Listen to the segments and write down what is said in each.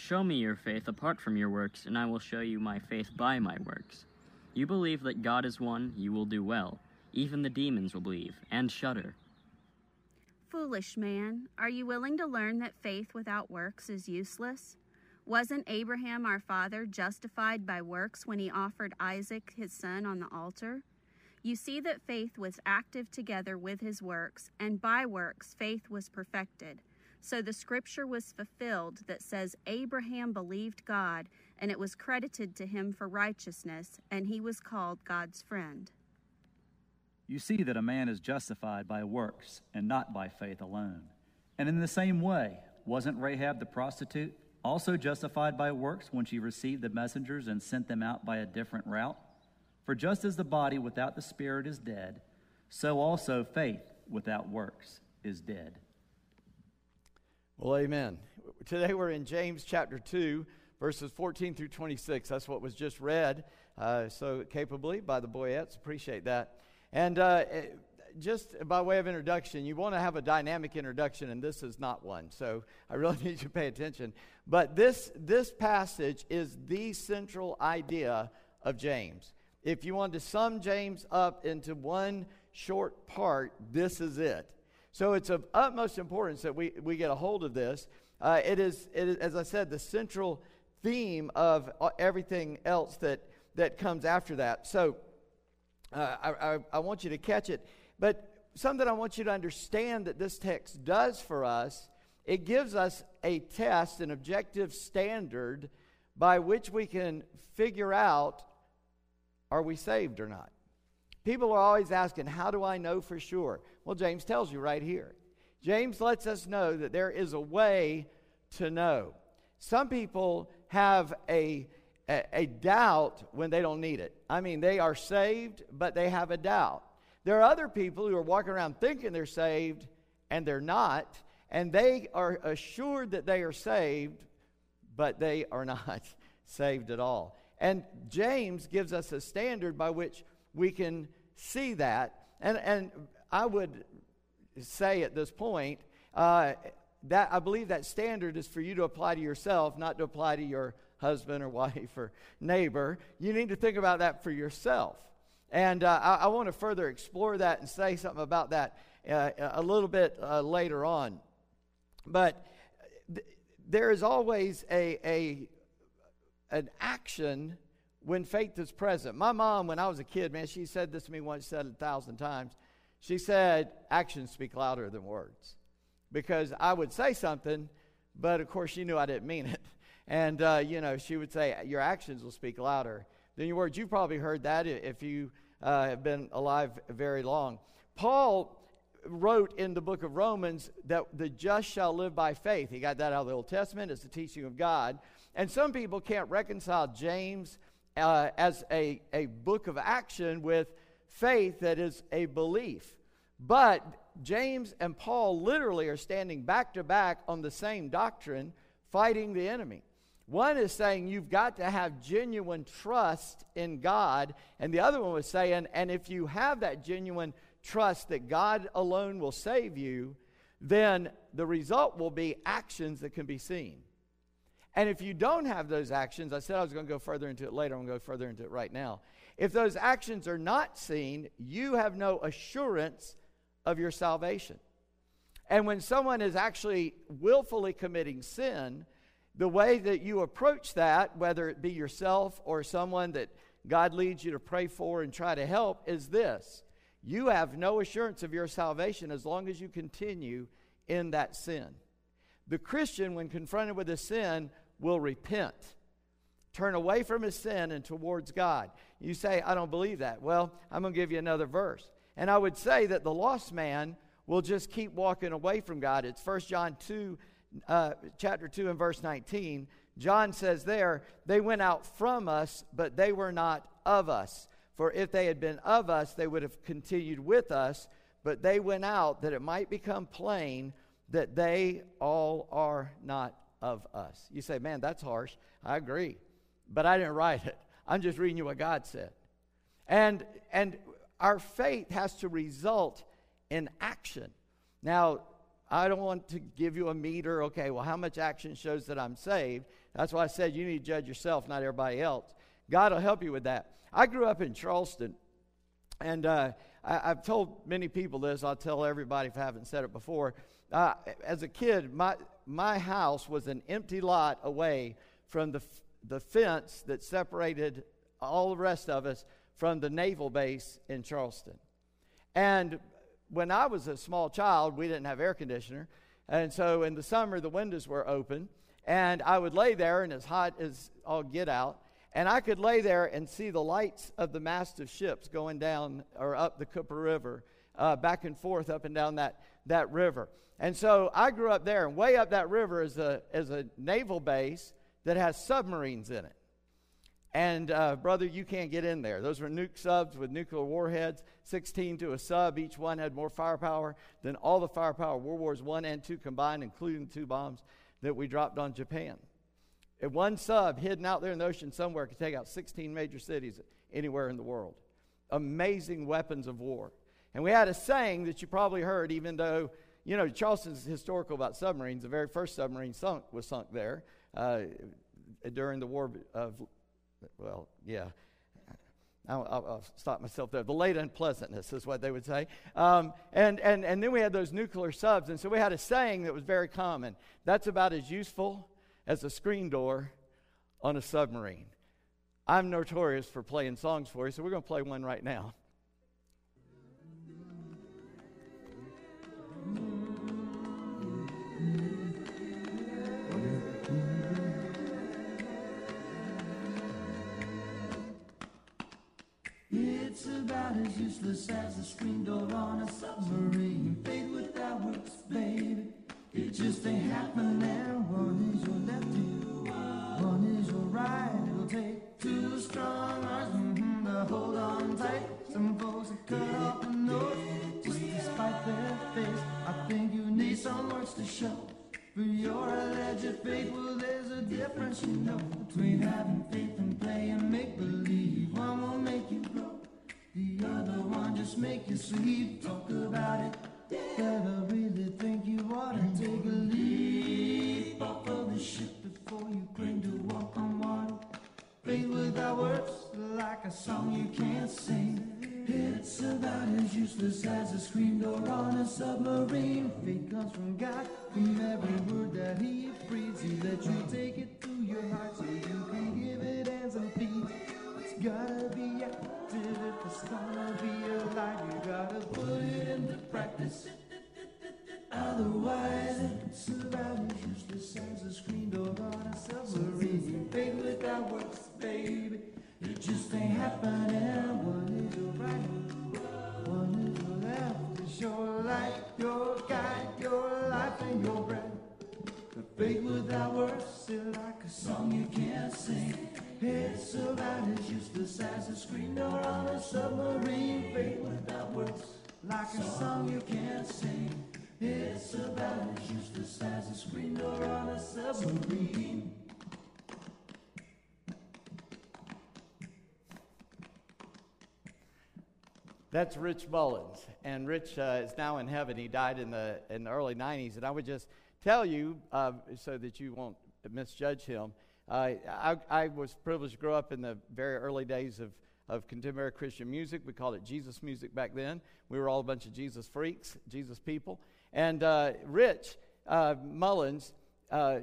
Show me your faith apart from your works, and I will show you my faith by my works. You believe that God is one, you will do well. Even the demons will believe and shudder. Foolish man, are you willing to learn that faith without works is useless? Wasn't Abraham our father justified by works when he offered Isaac his son on the altar? You see that faith was active together with his works, and by works faith was perfected. So the scripture was fulfilled that says, Abraham believed God, and it was credited to him for righteousness, and he was called God's friend. You see that a man is justified by works and not by faith alone. And in the same way, wasn't Rahab the prostitute also justified by works when she received the messengers and sent them out by a different route? For just as the body without the spirit is dead, so also faith without works is dead. Well, amen. Today we're in James chapter 2, verses 14 through 26. That's what was just read uh, so capably by the Boyettes. Appreciate that. And uh, eh, just by way of introduction, you want to have a dynamic introduction, and this is not one. So I really need you to pay attention. But this, this passage is the central idea of James. If you want to sum James up into one short part, this is it. So it's of utmost importance that we, we get a hold of this. Uh, it, is, it is, as I said, the central theme of uh, everything else that, that comes after that. So uh, I, I, I want you to catch it. But something I want you to understand that this text does for us, it gives us a test, an objective standard by which we can figure out are we saved or not. People are always asking, How do I know for sure? Well, James tells you right here. James lets us know that there is a way to know. Some people have a, a, a, doubt when they don't need it. I mean, they are saved, but they have a doubt. There are other people who are walking around thinking they're saved and they're not, and they are assured that they are saved, but they are not saved at all. And James gives us a standard by which we can see that. And, and I would say at this point uh, that I believe that standard is for you to apply to yourself, not to apply to your husband or wife or neighbor. You need to think about that for yourself. And uh, I, I want to further explore that and say something about that uh, a little bit uh, later on. But th- there is always a, a an action when faith is present. My mom, when I was a kid, man, she said this to me once, said it a thousand times. She said, Actions speak louder than words. Because I would say something, but of course she knew I didn't mean it. And, uh, you know, she would say, Your actions will speak louder than your words. You've probably heard that if you uh, have been alive very long. Paul wrote in the book of Romans that the just shall live by faith. He got that out of the Old Testament. It's the teaching of God. And some people can't reconcile James uh, as a, a book of action with faith that is a belief. But James and Paul literally are standing back to back on the same doctrine, fighting the enemy. One is saying you've got to have genuine trust in God, and the other one was saying, and if you have that genuine trust that God alone will save you, then the result will be actions that can be seen. And if you don't have those actions, I said I was going to go further into it later, I'm going to go further into it right now. If those actions are not seen, you have no assurance of your salvation. And when someone is actually willfully committing sin, the way that you approach that, whether it be yourself or someone that God leads you to pray for and try to help, is this you have no assurance of your salvation as long as you continue in that sin. The Christian, when confronted with a sin, will repent, turn away from his sin and towards God. You say, I don't believe that. Well, I'm going to give you another verse. And I would say that the lost man will just keep walking away from God. It's 1 John 2 uh, chapter 2 and verse 19, John says there, they went out from us, but they were not of us. For if they had been of us, they would have continued with us, but they went out that it might become plain that they all are not of us. You say, man, that's harsh. I agree. But I didn't write it. I'm just reading you what God said. And, and our faith has to result in action. Now, I don't want to give you a meter. Okay, well, how much action shows that I'm saved? That's why I said you need to judge yourself, not everybody else. God will help you with that. I grew up in Charleston, and uh, I, have told many people this. I'll tell everybody if I haven't said it before. Uh, as a kid, my, my house was an empty lot away from the, the fence that separated all the rest of us from the naval base in Charleston. And when I was a small child, we didn't have air conditioner. And so in the summer, the windows were open. And I would lay there, and as hot as I'll get out, and I could lay there and see the lights of the mast of ships going down or up the Cooper River, uh, back and forth up and down that, that river. And so I grew up there, and way up that river is a, is a naval base that has submarines in it. And uh, brother, you can't get in there. Those were nuke subs with nuclear warheads, 16 to a sub. Each one had more firepower than all the firepower World Wars One and Two combined, including two bombs that we dropped on Japan. And one sub hidden out there in the ocean somewhere could take out 16 major cities anywhere in the world. Amazing weapons of war. And we had a saying that you probably heard, even though, you know, Charleston's historical about submarines. The very first submarine sunk was sunk there uh, during the War of, well, yeah. I'll, I'll, stop myself there. The late unpleasantness is what they would say. Um, and, and, and then we had those nuclear subs. And so we had a saying that was very common. That's about as useful as a screen door on a submarine. I'm notorious for playing songs for you, so we're going to play one right now. It's about as useless as a screen door on a submarine. Faith without works, baby. It just ain't happening. One is your lefty, one is your right. It'll take two strong arms mm-hmm, to hold on tight. Some folks are cut off the nose just to spite their face. I think you need some words to show. For your alleged faith, well, there's a difference, you know, between having faith and playing make believe. One just make you sleep. Talk about it. Better really think you ought to take a leap off of the ship before you claim to walk on water. Faith without words, like a song you can't sing. It's about as useless as a screen door on a submarine. Faith comes from God, from every word that He breathes. He lets you take it to your heart so you can give it hands and feet. Gotta be active if it's gonna be alive. You gotta put it into practice. Otherwise, it's about as useless as a screen door on a submarine. Faith without works, baby. It just ain't happening. Like a song you can't sing. It's about as useless as a screen door on a submarine. That's Rich Mullins, and Rich uh, is now in heaven. He died in the in the early '90s, and I would just tell you uh, so that you won't misjudge him. Uh, I, I, was privileged to grow up in the very early days of, of contemporary Christian music. We called it Jesus music back then. We were all a bunch of Jesus freaks, Jesus people. And uh, Rich uh, Mullins uh,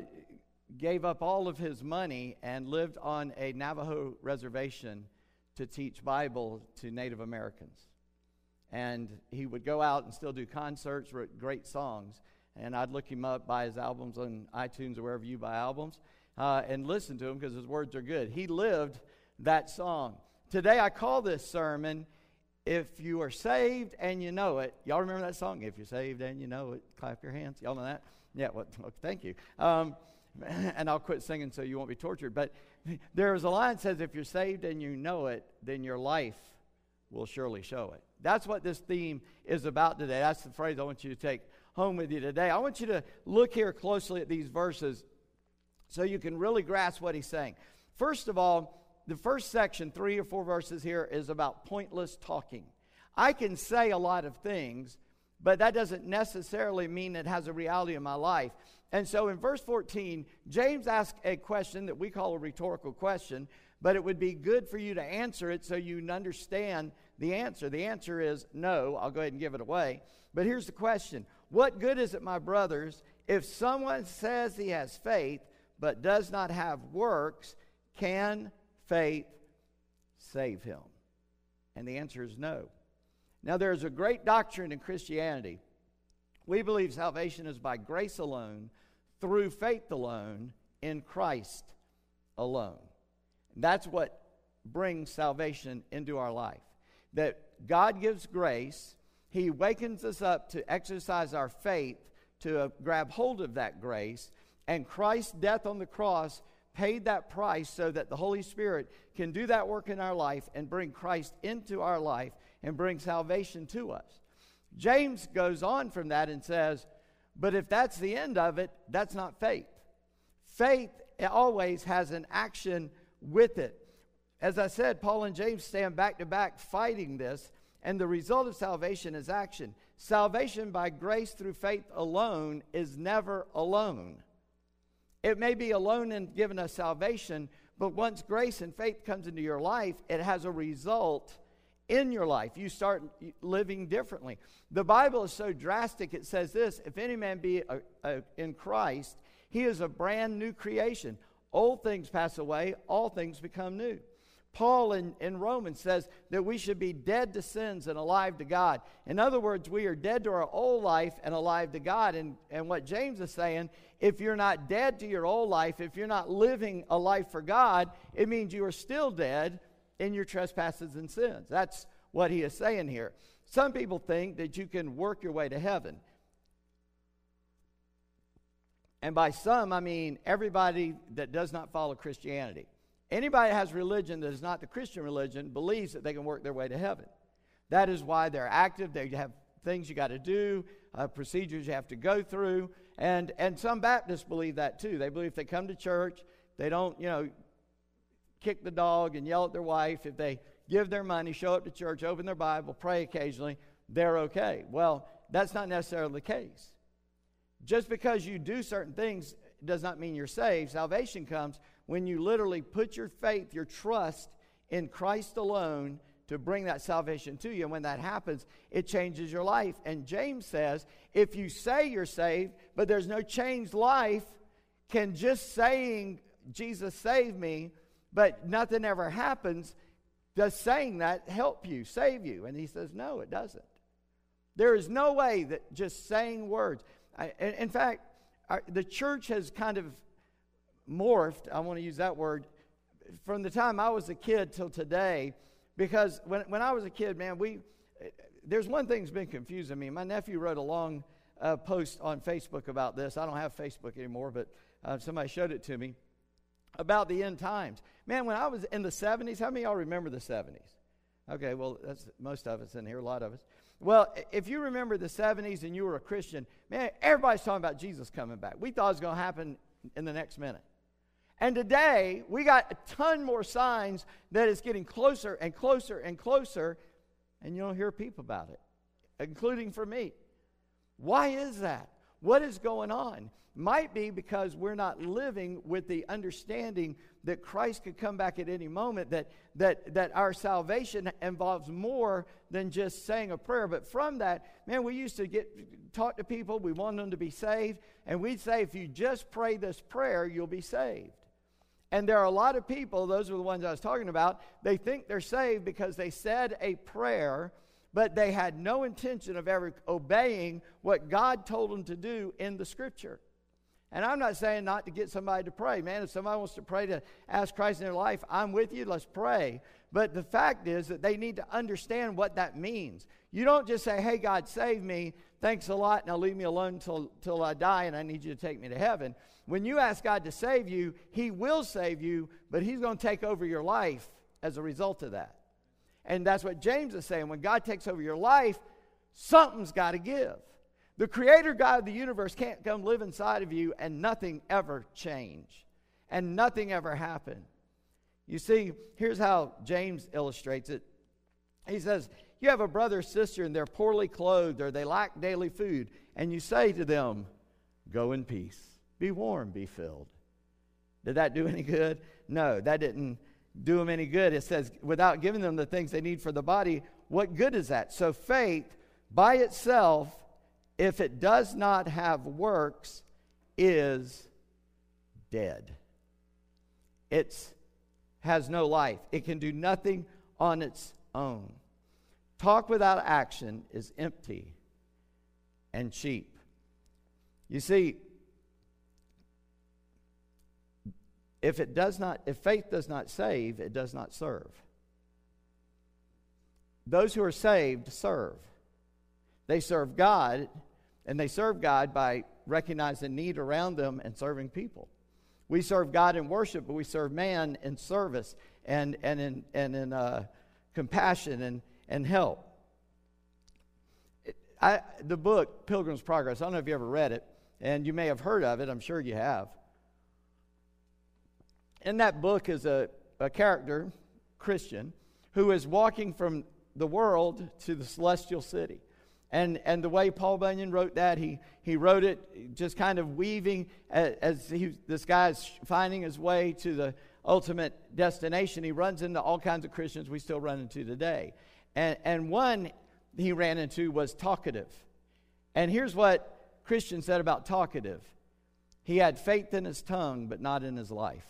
gave up all of his money and lived on a Navajo reservation to teach Bible to Native Americans. And he would go out and still do concerts, wrote great songs. And I'd look him up, buy his albums on iTunes or wherever you buy albums uh, and listen to him because his words are good. He lived that song. Today I call this sermon, If You Are Saved and You Know It. Y'all remember that song? If You're Saved and You Know It, clap your hands. Y'all know that? Yeah, well, thank you. Um, and I'll quit singing so you won't be tortured. But there's a line that says, if you're saved and you know it, then your life will surely show it. That's what this theme is about today. That's the phrase I want you to take home with you today. I want you to look here closely at these verses so you can really grasp what he's saying. First of all, the first section, three or four verses here, is about pointless talking. I can say a lot of things, but that doesn't necessarily mean it has a reality in my life. And so in verse 14, James asks a question that we call a rhetorical question, but it would be good for you to answer it so you understand the answer. The answer is no. I'll go ahead and give it away. But here's the question What good is it, my brothers, if someone says he has faith but does not have works? Can faith save him? And the answer is no. Now, there's a great doctrine in Christianity. We believe salvation is by grace alone, through faith alone, in Christ alone. That's what brings salvation into our life. That God gives grace, He wakens us up to exercise our faith, to grab hold of that grace, and Christ's death on the cross paid that price so that the Holy Spirit can do that work in our life and bring Christ into our life and bring salvation to us. James goes on from that and says, but if that's the end of it, that's not faith. Faith always has an action with it. As I said, Paul and James stand back to back fighting this, and the result of salvation is action. Salvation by grace through faith alone is never alone. It may be alone in giving us salvation, but once grace and faith comes into your life, it has a result in your life. You start living differently. The Bible is so drastic, it says this if any man be a, a, in Christ, he is a brand new creation. Old things pass away, all things become new. Paul in, in Romans says that we should be dead to sins and alive to God. In other words, we are dead to our old life and alive to God. And, and what James is saying, if you're not dead to your old life, if you're not living a life for God, it means you are still dead in your trespasses and sins. That's what he is saying here. Some people think that you can work your way to heaven. And by some, I mean everybody that does not follow Christianity. Anybody that has religion that is not the Christian religion believes that they can work their way to heaven. That is why they're active. They have things you got to do, uh, procedures you have to go through. And, and some Baptists believe that too. They believe if they come to church, they don't, you know, kick the dog and yell at their wife. If they give their money, show up to church, open their Bible, pray occasionally, they're okay. Well, that's not necessarily the case. Just because you do certain things does not mean you're saved. Salvation comes when you literally put your faith, your trust in Christ alone to bring that salvation to you. And when that happens, it changes your life. And James says if you say you're saved, but there's no changed life, can just saying, Jesus saved me, but nothing ever happens, does saying that help you, save you? And he says, no, it doesn't. There is no way that just saying words. I, in fact, our, the church has kind of morphed, I want to use that word, from the time I was a kid till today, because when, when I was a kid, man, we, there's one thing that's been confusing me. My nephew wrote a long uh, post on Facebook about this. I don't have Facebook anymore, but uh, somebody showed it to me about the end times. Man, when I was in the 70s, how many y'all remember the 70s? Okay, well, that's most of us in here, a lot of us. Well, if you remember the 70s and you were a Christian, man, everybody's talking about Jesus coming back. We thought it was going to happen in the next minute. And today, we got a ton more signs that it's getting closer and closer and closer, and you don't hear people about it, including for me. Why is that? What is going on? Might be because we're not living with the understanding that Christ could come back at any moment, that, that, that our salvation involves more than just saying a prayer. But from that, man, we used to get talk to people, we want them to be saved, and we'd say, if you just pray this prayer, you'll be saved. And there are a lot of people, those are the ones I was talking about, they think they're saved because they said a prayer, but they had no intention of ever obeying what God told them to do in the scripture. And I'm not saying not to get somebody to pray. Man, if somebody wants to pray to ask Christ in their life, I'm with you, let's pray. But the fact is that they need to understand what that means. You don't just say, hey, God, save me, Thanks a lot. Now leave me alone until, until I die, and I need you to take me to heaven. When you ask God to save you, He will save you, but He's going to take over your life as a result of that. And that's what James is saying. When God takes over your life, something's got to give. The creator God of the universe can't come live inside of you and nothing ever change and nothing ever happen. You see, here's how James illustrates it. He says, You have a brother or sister and they're poorly clothed or they lack daily food, and you say to them, Go in peace, be warm, be filled. Did that do any good? No, that didn't do them any good. It says, without giving them the things they need for the body, what good is that? So faith by itself, if it does not have works, is dead. It has no life. It can do nothing on its own. Talk without action is empty and cheap. You see, if it does not if faith does not save, it does not serve. Those who are saved serve. They serve God, and they serve God by recognizing need around them and serving people. We serve God in worship, but we serve man in service and, and in, and in uh, compassion and, and help. I, the book, Pilgrim's Progress, I don't know if you ever read it, and you may have heard of it, I'm sure you have. In that book is a, a character, Christian, who is walking from the world to the celestial city. And, and the way Paul Bunyan wrote that, he, he wrote it just kind of weaving as, as he, this guy's finding his way to the ultimate destination. He runs into all kinds of Christians we still run into today. And, and one he ran into was talkative. And here's what Christian said about talkative he had faith in his tongue, but not in his life.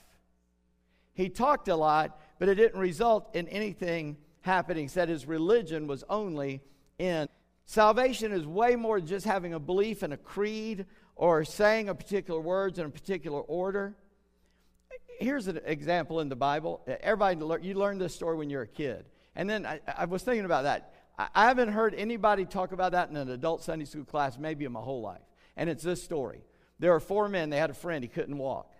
He talked a lot, but it didn't result in anything happening. He said his religion was only in Salvation is way more than just having a belief in a creed or saying a particular words in a particular order. Here's an example in the Bible. Everybody, you learned this story when you're a kid. And then I, I was thinking about that. I, I haven't heard anybody talk about that in an adult Sunday school class maybe in my whole life. And it's this story. There are four men, they had a friend, he couldn't walk.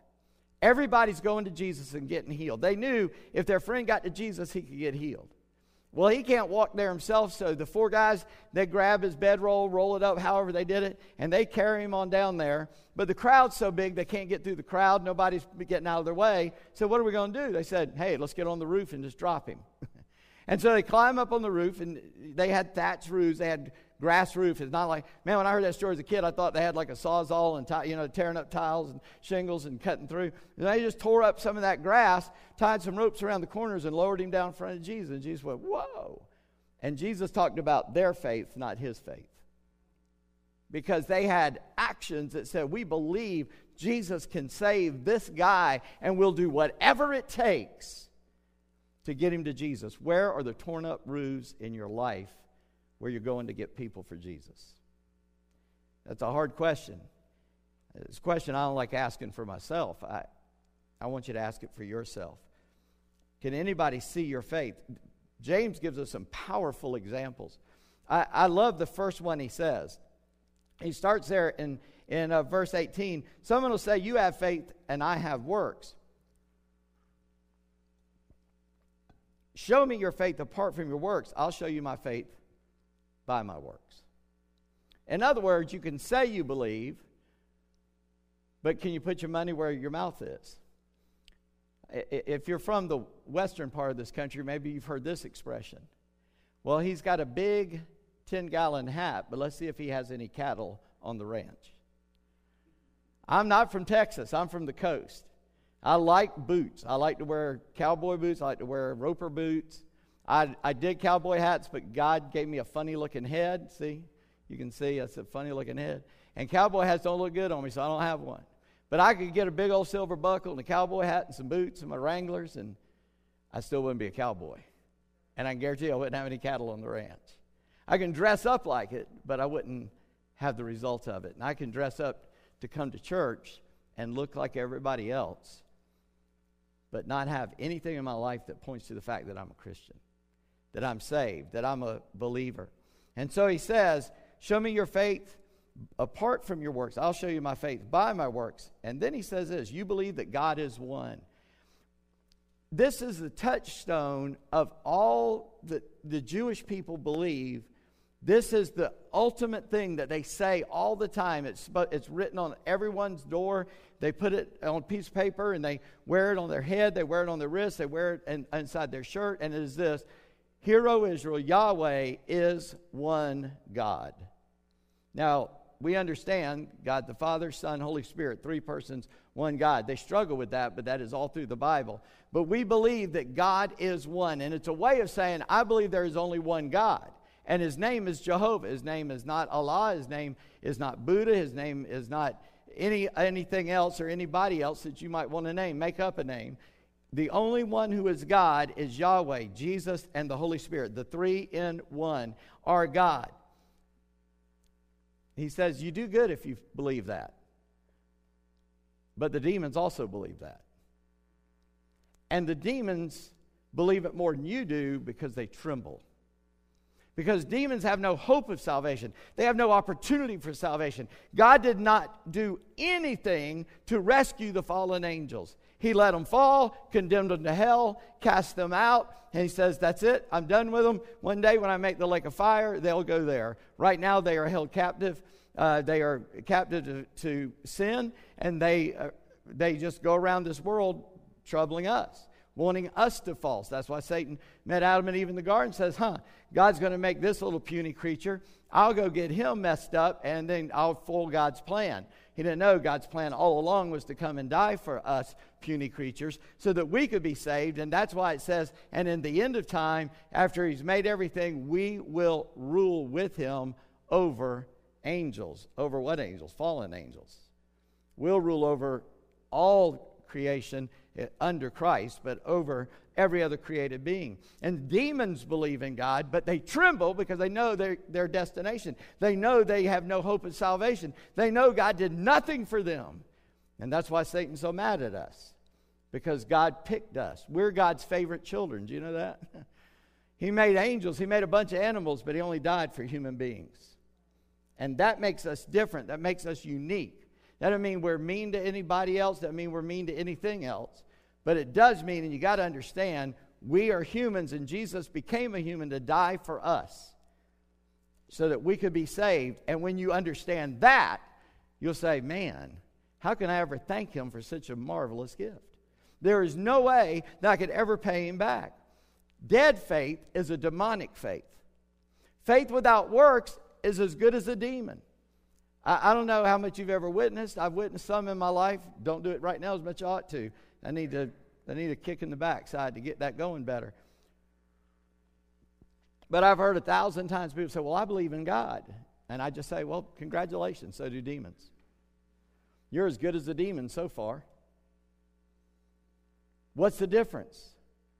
Everybody's going to Jesus and getting healed. They knew if their friend got to Jesus, he could get healed. Well, he can't walk there himself, so the four guys, they grab his bedroll, roll it up, however they did it, and they carry him on down there. But the crowd's so big, they can't get through the crowd. Nobody's getting out of their way. So, what are we going to do? They said, hey, let's get on the roof and just drop him. and so they climb up on the roof, and they had thatched roofs. They had grass roof. It's not like, man, when I heard that story as a kid, I thought they had like a sawzall and, t- you know, tearing up tiles and shingles and cutting through. And they just tore up some of that grass, tied some ropes around the corners, and lowered him down in front of Jesus. And Jesus went, whoa. And Jesus talked about their faith, not his faith. Because they had actions that said, we believe Jesus can save this guy, and we'll do whatever it takes to get him to Jesus. Where are the torn up roofs in your life where you're going to get people for Jesus? That's a hard question. It's a question I don't like asking for myself. I, I want you to ask it for yourself. Can anybody see your faith? James gives us some powerful examples. I, I love the first one he says. He starts there in, in uh, verse 18. Someone will say, You have faith and I have works. Show me your faith apart from your works. I'll show you my faith by my works. In other words, you can say you believe, but can you put your money where your mouth is? If you're from the western part of this country, maybe you've heard this expression. Well, he's got a big 10 gallon hat, but let's see if he has any cattle on the ranch. I'm not from Texas, I'm from the coast. I like boots. I like to wear cowboy boots, I like to wear roper boots. I, I did cowboy hats, but God gave me a funny looking head. See? You can see that's a funny looking head. And cowboy hats don't look good on me, so I don't have one. But I could get a big old silver buckle and a cowboy hat and some boots and my Wranglers, and I still wouldn't be a cowboy. And I guarantee I wouldn't have any cattle on the ranch. I can dress up like it, but I wouldn't have the result of it. And I can dress up to come to church and look like everybody else, but not have anything in my life that points to the fact that I'm a Christian, that I'm saved, that I'm a believer. And so he says, Show me your faith apart from your works. I'll show you my faith by my works. And then he says this You believe that God is one. This is the touchstone of all that the Jewish people believe. This is the ultimate thing that they say all the time. It's, it's written on everyone's door. They put it on a piece of paper and they wear it on their head, they wear it on their wrist, they wear it in, inside their shirt, and it is this Hear, O Israel, Yahweh is one God. Now, we understand God the Father, Son, Holy Spirit, three persons, one God. They struggle with that, but that is all through the Bible. But we believe that God is one, and it's a way of saying, I believe there is only one God. And his name is Jehovah. His name is not Allah. His name is not Buddha. His name is not any, anything else or anybody else that you might want to name. Make up a name. The only one who is God is Yahweh, Jesus, and the Holy Spirit. The three in one are God. He says, You do good if you believe that. But the demons also believe that. And the demons believe it more than you do because they tremble. Because demons have no hope of salvation. They have no opportunity for salvation. God did not do anything to rescue the fallen angels. He let them fall, condemned them to hell, cast them out, and he says, That's it. I'm done with them. One day when I make the lake of fire, they'll go there. Right now, they are held captive. Uh, they are captive to, to sin, and they, uh, they just go around this world troubling us, wanting us to fall. That's why Satan met Adam and Eve in the garden says, Huh, God's going to make this little puny creature. I'll go get him messed up, and then I'll fool God's plan. He didn't know God's plan all along was to come and die for us puny creatures so that we could be saved. And that's why it says, and in the end of time, after he's made everything, we will rule with him over angels. Over what angels? Fallen angels. We'll rule over all creation Uh, under Christ, but over every other created being. And demons believe in God, but they tremble because they know their, their destination. They know they have no hope of salvation. They know God did nothing for them. And that's why Satan's so mad at us, because God picked us. We're God's favorite children. Do you know that? he made angels, He made a bunch of animals, but He only died for human beings. And that makes us different, that makes us unique. That doesn't mean we're mean to anybody else, that doesn't mean we're mean to anything else. But it does mean, and you got to understand, we are humans, and Jesus became a human to die for us so that we could be saved. And when you understand that, you'll say, Man, how can I ever thank him for such a marvelous gift? There is no way that I could ever pay him back. Dead faith is a demonic faith. Faith without works is as good as a demon. I, I, don't know how much you've ever witnessed. I've witnessed some in my life. Don't do it right now as much as I ought to. I need to I need a kick in the backside to get that going better. But I've heard a thousand times people say, Well, I believe in God. And I just say, Well, congratulations, so do demons. You're as good as the demon so far. What's the difference?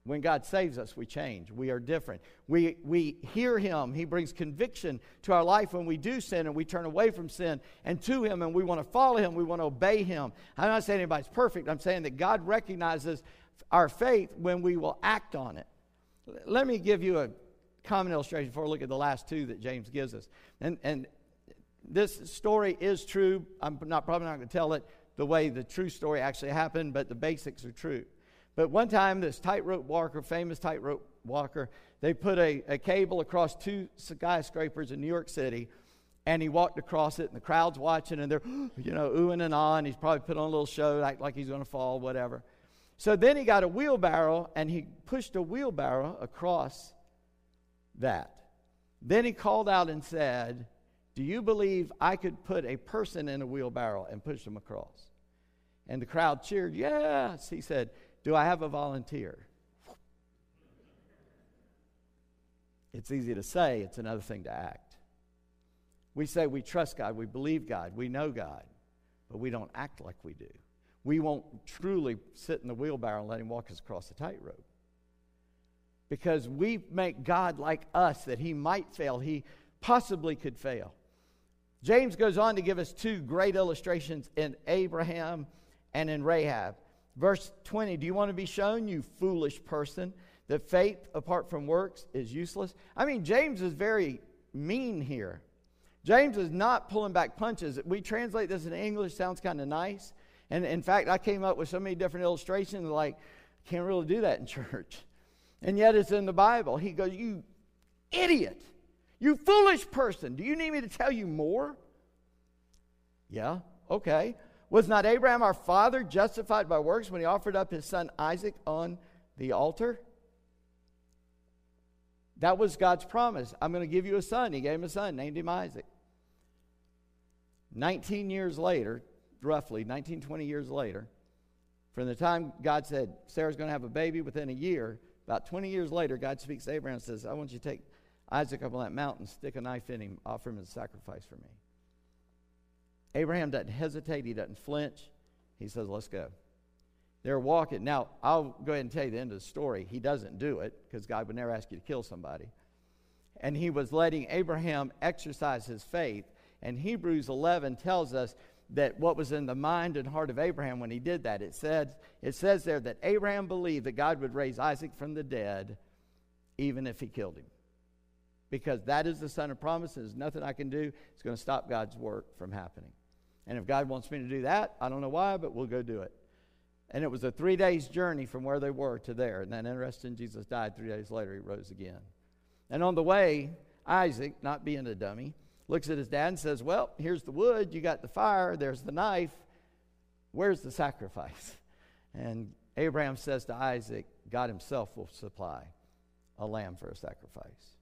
When God saves us, we change. We are different. We, we hear Him. He brings conviction to our life when we do sin and we turn away from sin and to Him and we want to follow Him. We want to obey Him. I'm not saying anybody's perfect. I'm saying that God recognizes our faith when we will act on it. Let me give you a common illustration before we look at the last two that James gives us. And, and this story is true. I'm not, probably not going to tell it the way the true story actually happened, but the basics are true. But one time, this tightrope walker, famous tightrope walker, they put a, a cable across two skyscrapers in New York City, and he walked across it, and the crowd's watching, and they're, you know, oohing and ahhing. He's probably put on a little show, act like he's going to fall, whatever. So then he got a wheelbarrow, and he pushed a wheelbarrow across that. Then he called out and said, Do you believe I could put a person in a wheelbarrow and push them across? And the crowd cheered, Yes. He said, do I have a volunteer? It's easy to say, it's another thing to act. We say we trust God, we believe God, we know God, but we don't act like we do. We won't truly sit in the wheelbarrow and let Him walk us across the tightrope. Because we make God like us that He might fail, He possibly could fail. James goes on to give us two great illustrations in Abraham and in Rahab. Verse 20 Do you want to be shown, you foolish person, that faith apart from works is useless? I mean, James is very mean here. James is not pulling back punches. We translate this in English, sounds kind of nice. And in fact, I came up with so many different illustrations, like, can't really do that in church. And yet it's in the Bible. He goes, You idiot! You foolish person! Do you need me to tell you more? Yeah, okay. Was not Abraham our father justified by works when he offered up his son Isaac on the altar? That was God's promise. I'm going to give you a son. He gave him a son, named him Isaac. 19 years later, roughly 19, 20 years later, from the time God said Sarah's going to have a baby within a year, about 20 years later, God speaks to Abraham and says, I want you to take Isaac up on that mountain, stick a knife in him, offer him as a sacrifice for me. Abraham doesn't hesitate, he doesn't flinch. He says, Let's go. They're walking. Now, I'll go ahead and tell you the end of the story. He doesn't do it because God would never ask you to kill somebody. And he was letting Abraham exercise his faith. And Hebrews 11 tells us that what was in the mind and heart of Abraham when he did that. It said it says there that Abraham believed that God would raise Isaac from the dead even if he killed him. Because that is the son of promise, and there's nothing I can do. It's going to stop God's work from happening. And if God wants me to do that, I don't know why, but we'll go do it. And it was a three days journey from where they were to there. And then interesting, Jesus died three days later, he rose again. And on the way, Isaac, not being a dummy, looks at his dad and says, Well, here's the wood, you got the fire, there's the knife. Where's the sacrifice? And Abraham says to Isaac, God himself will supply a lamb for a sacrifice.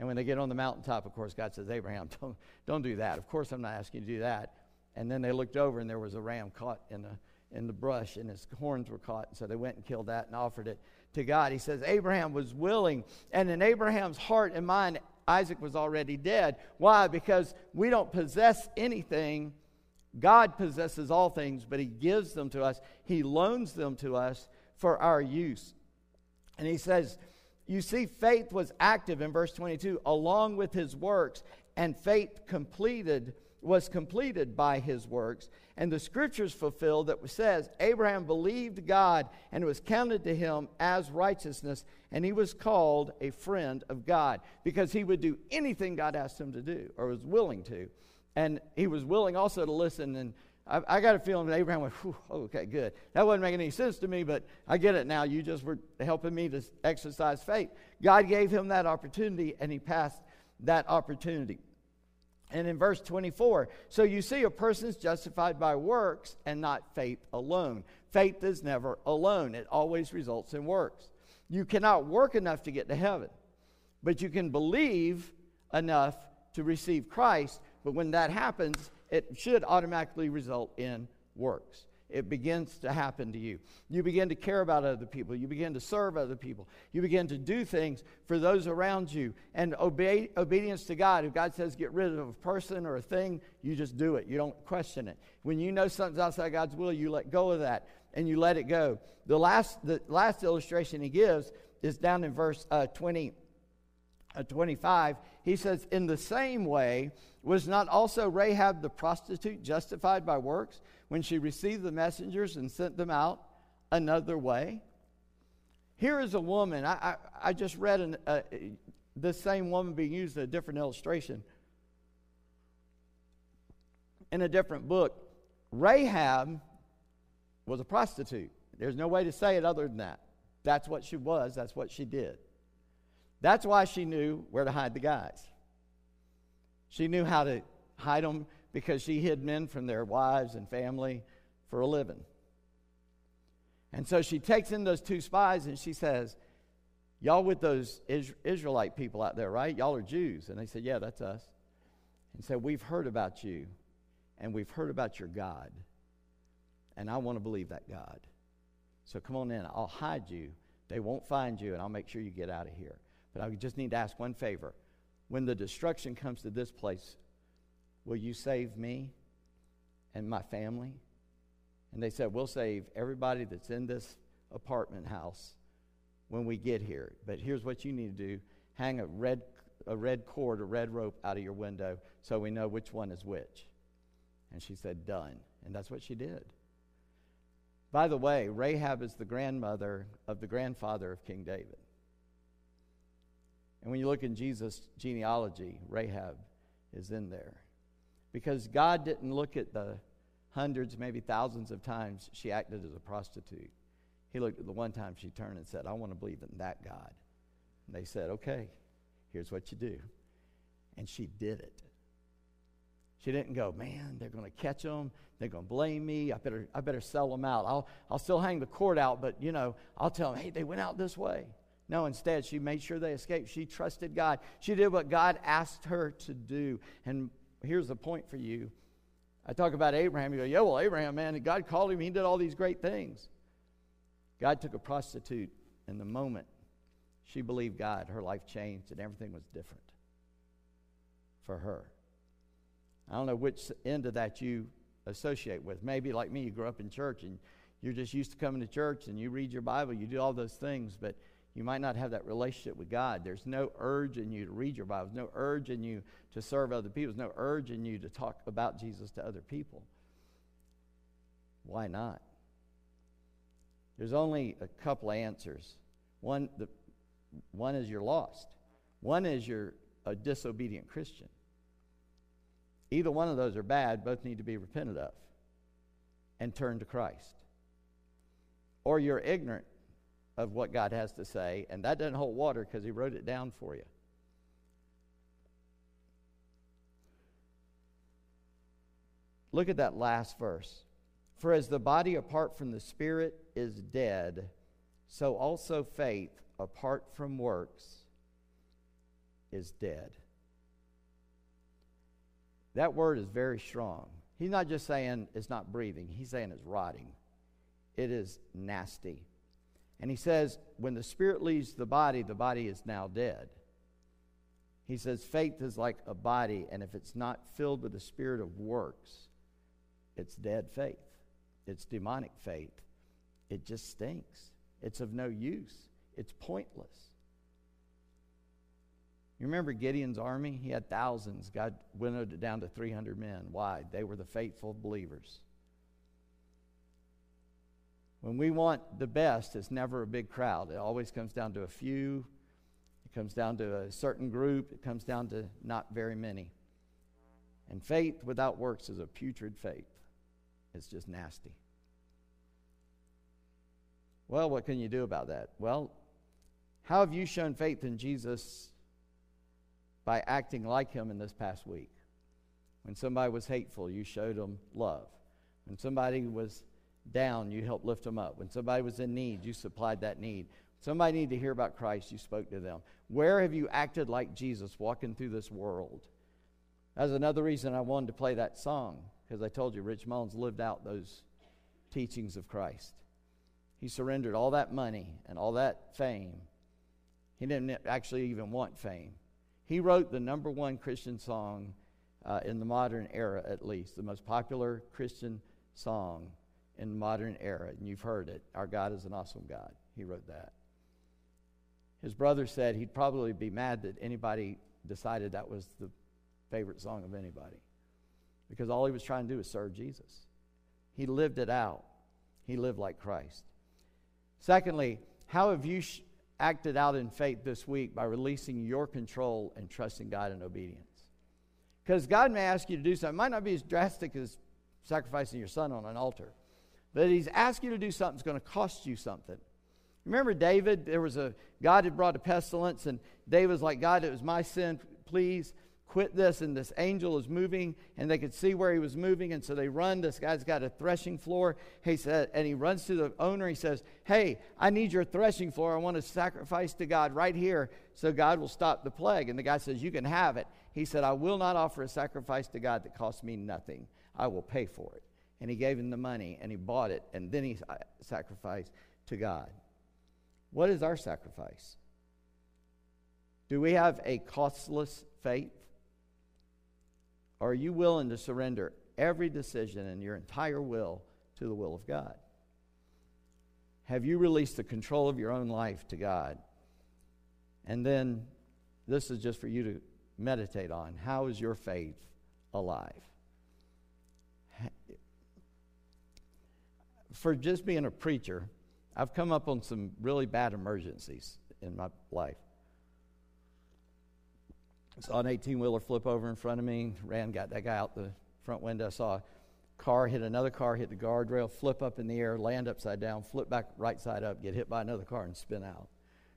And when they get on the mountaintop, of course, God says, Abraham, don't, don't do that. Of course, I'm not asking you to do that. And then they looked over, and there was a ram caught in the, in the brush, and his horns were caught. And so they went and killed that and offered it to God. He says, Abraham was willing. And in Abraham's heart and mind, Isaac was already dead. Why? Because we don't possess anything. God possesses all things, but He gives them to us, He loans them to us for our use. And He says, You see, faith was active in verse 22 along with His works, and faith completed was completed by his works. And the scriptures fulfilled that says, Abraham believed God and was counted to him as righteousness, and he was called a friend of God because he would do anything God asked him to do or was willing to. And he was willing also to listen. And I, I got a feeling that Abraham went, okay, good. That wasn't making any sense to me, but I get it now. You just were helping me to exercise faith. God gave him that opportunity, and he passed that opportunity. And in verse 24, so you see, a person is justified by works and not faith alone. Faith is never alone, it always results in works. You cannot work enough to get to heaven, but you can believe enough to receive Christ. But when that happens, it should automatically result in works it begins to happen to you. You begin to care about other people. You begin to serve other people. You begin to do things for those around you. And obey, obedience to God, if God says get rid of a person or a thing, you just do it. You don't question it. When you know something's outside God's will, you let go of that and you let it go. The last, the last illustration he gives is down in verse uh, 20, uh, 25. He says, In the same way, was not also Rahab the prostitute justified by works? when she received the messengers and sent them out another way? Here is a woman. I, I, I just read an, uh, this same woman being used in a different illustration in a different book. Rahab was a prostitute. There's no way to say it other than that. That's what she was, that's what she did. That's why she knew where to hide the guys. She knew how to hide them because she hid men from their wives and family for a living. And so she takes in those two spies and she says, Y'all with those Israelite people out there, right? Y'all are Jews. And they said, Yeah, that's us. And said, We've heard about you and we've heard about your God. And I want to believe that God. So come on in. I'll hide you. They won't find you and I'll make sure you get out of here. But I just need to ask one favor. When the destruction comes to this place, Will you save me and my family? And they said, We'll save everybody that's in this apartment house when we get here. But here's what you need to do hang a red, a red cord, a red rope out of your window so we know which one is which. And she said, Done. And that's what she did. By the way, Rahab is the grandmother of the grandfather of King David. And when you look in Jesus' genealogy, Rahab is in there. Because God didn't look at the hundreds, maybe thousands of times she acted as a prostitute. He looked at the one time she turned and said, I want to believe in that God. And they said, Okay, here's what you do. And she did it. She didn't go, man, they're going to catch them. They're going to blame me. I better, I better sell them out. I'll, I'll still hang the court out, but, you know, I'll tell them, hey, they went out this way. No, instead, she made sure they escaped. She trusted God. She did what God asked her to do. And here's the point for you. I talk about Abraham. You go, yeah, well, Abraham, man, God called him. He did all these great things. God took a prostitute, and the moment she believed God, her life changed, and everything was different for her. I don't know which end of that you associate with. Maybe like me, you grew up in church and you're just used to coming to church and you read your Bible, you do all those things, but you might not have that relationship with God. There's no urge in you to read your Bible, There's no urge in you to serve other people, There's no urge in you to talk about Jesus to other people. Why not? There's only a couple answers. One, the, one is you're lost. One is you're a disobedient Christian. Either one of those are bad, both need to be repented of and turned to Christ. Or you're ignorant of what God has to say, and that doesn't hold water because He wrote it down for you. Look at that last verse. For as the body apart from the Spirit is dead, so also faith apart from works is dead. That word is very strong. He's not just saying it's not breathing, he's saying it's rotting. It is nasty. And he says, when the spirit leaves the body, the body is now dead. He says, faith is like a body, and if it's not filled with the spirit of works, it's dead faith. It's demonic faith. It just stinks. It's of no use. It's pointless. You remember Gideon's army? He had thousands. God winnowed it down to 300 men. Why? They were the faithful believers. When we want the best, it's never a big crowd. It always comes down to a few. It comes down to a certain group. It comes down to not very many. And faith without works is a putrid faith. It's just nasty. Well, what can you do about that? Well, how have you shown faith in Jesus by acting like him in this past week. When somebody was hateful, you showed them love. When somebody was down, you helped lift them up. When somebody was in need, you supplied that need. Somebody needed to hear about Christ, you spoke to them. Where have you acted like Jesus walking through this world? That's another reason I wanted to play that song, because I told you Rich Mullins lived out those teachings of Christ. He surrendered all that money and all that fame. He didn't actually even want fame. He wrote the number one Christian song uh, in the modern era, at least, the most popular Christian song in modern era. And you've heard it Our God is an awesome God. He wrote that. His brother said he'd probably be mad that anybody decided that was the favorite song of anybody because all he was trying to do was serve Jesus. He lived it out, he lived like Christ. Secondly, how have you sh- acted out in faith this week by releasing your control and trusting God in obedience. Because God may ask you to do something. It might not be as drastic as sacrificing your son on an altar, but He's asked you to do something that's going to cost you something. Remember David? There was a God had brought a pestilence, and David was like, God, it was my sin, please quit this. And this angel is moving and they could see where he was moving and so they run. This guy's got a threshing floor. He said and he runs to the owner. He says hey i need your threshing floor. I want to sacrifice to god right here so god will stop the plague. And the guy says you can have it. He said i will not offer a sacrifice to god that costs me nothing. I will pay for it and he gave him the money and he bought it and then he sacrificed to god what is our sacrifice do we have a costless faith are you willing to surrender every decision and your entire will to the will of God? Have you released the control of your own life to God? And then this is just for you to meditate on. How is your faith alive? For just being a preacher, I've come up on some really bad emergencies in my life. I saw an 18 wheeler flip over in front of me, ran, got that guy out the front window. I saw a car hit another car, hit the guardrail, flip up in the air, land upside down, flip back right side up, get hit by another car, and spin out.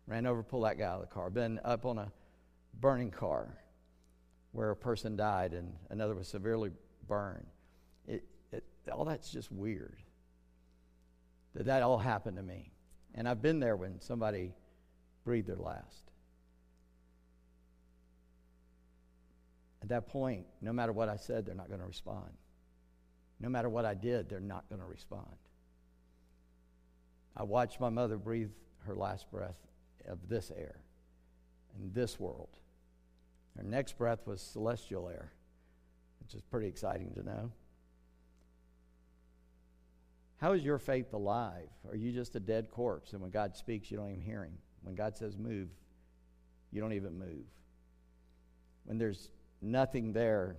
Ran over, pull that guy out of the car. Been up on a burning car where a person died and another was severely burned. It, it, all that's just weird. That that all happened to me. And I've been there when somebody breathed their last. At that point, no matter what I said, they're not going to respond. No matter what I did, they're not going to respond. I watched my mother breathe her last breath of this air in this world. Her next breath was celestial air, which is pretty exciting to know. How is your faith alive? Are you just a dead corpse? And when God speaks, you don't even hear him. When God says move, you don't even move. When there's nothing there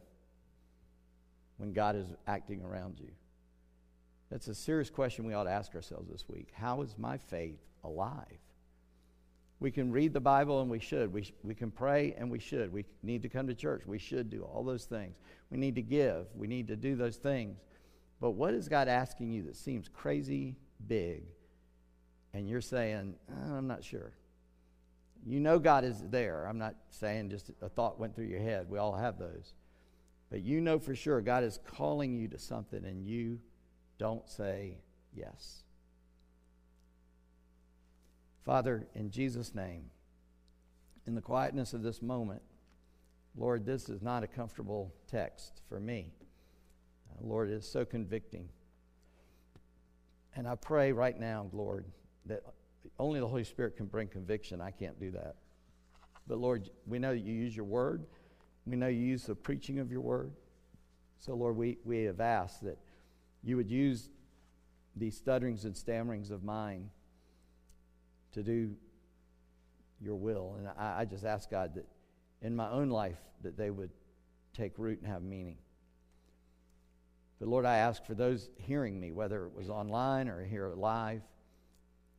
when God is acting around you? That's a serious question we ought to ask ourselves this week. How is my faith alive? We can read the Bible and we should. We, sh- we can pray and we should. We need to come to church. We should do all those things. We need to give. We need to do those things. But what is God asking you that seems crazy big and you're saying, oh, I'm not sure? You know God is there. I'm not saying just a thought went through your head. We all have those. But you know for sure God is calling you to something and you don't say yes. Father, in Jesus' name, in the quietness of this moment, Lord, this is not a comfortable text for me. Lord, it is so convicting. And I pray right now, Lord, that only the Holy Spirit can bring conviction. I can't do that. But Lord, we know that you use your word. We know you use the preaching of your word. So, Lord, we, we have asked that you would use these stutterings and stammerings of mine to do your will. And I, I just ask God that in my own life that they would take root and have meaning. But Lord, I ask for those hearing me, whether it was online or here live,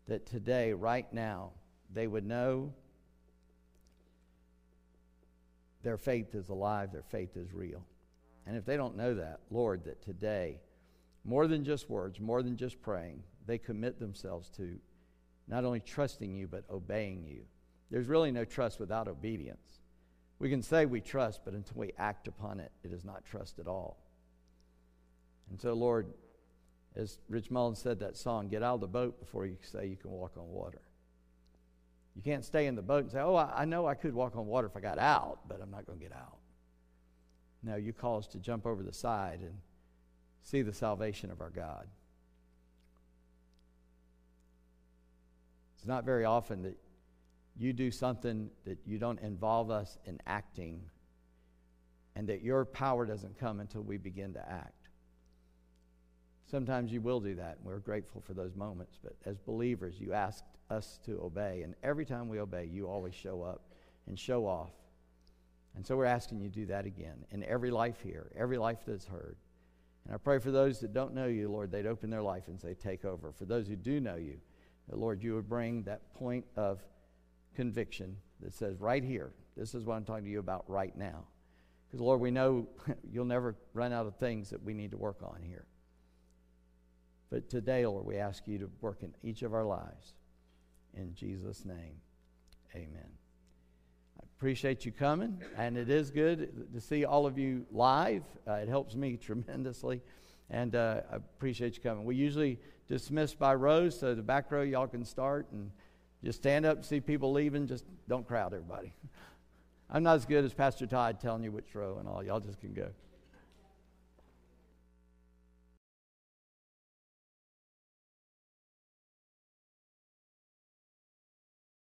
that today, right now, they would know their faith is alive, their faith is real. And if they don't know that, Lord, that today, more than just words, more than just praying, they commit themselves to not only trusting you, but obeying you. There's really no trust without obedience. We can say we trust, but until we act upon it, it is not trust at all. And so, Lord, as Rich Mullins said that song, get out of the boat before you say you can walk on water. You can't stay in the boat and say, Oh, I, know I could walk on water if I got out, but I'm not going to get out. No, you call us to jump over the side and see the salvation of our God. It's not very often that you do something that you don't involve us in acting and that your power doesn't come until we begin to act. Sometimes you will do that, and we're grateful for those moments. But as believers, you asked us to obey, and every time we obey, you always show up and show off. And so we're asking you to do that again in every life here, every life that's heard. And I pray for those that don't know you, Lord, they'd open their life and say, Take over. For those who do know you, that, Lord, you would bring that point of conviction that says, Right here, this is what I'm talking to you about right now. Because, Lord, we know you'll never run out of things that we need to work on here. But today, Lord, we ask you to work in each of our lives. In Jesus' name, amen. I appreciate you coming, and it is good to see all of you live. Uh, it helps me tremendously, and uh, I appreciate you coming. We usually dismiss by rows, so the back row, y'all can start and just stand up, see people leaving. Just don't crowd everybody. I'm not as good as Pastor Todd telling you which row and all. Y'all just can go.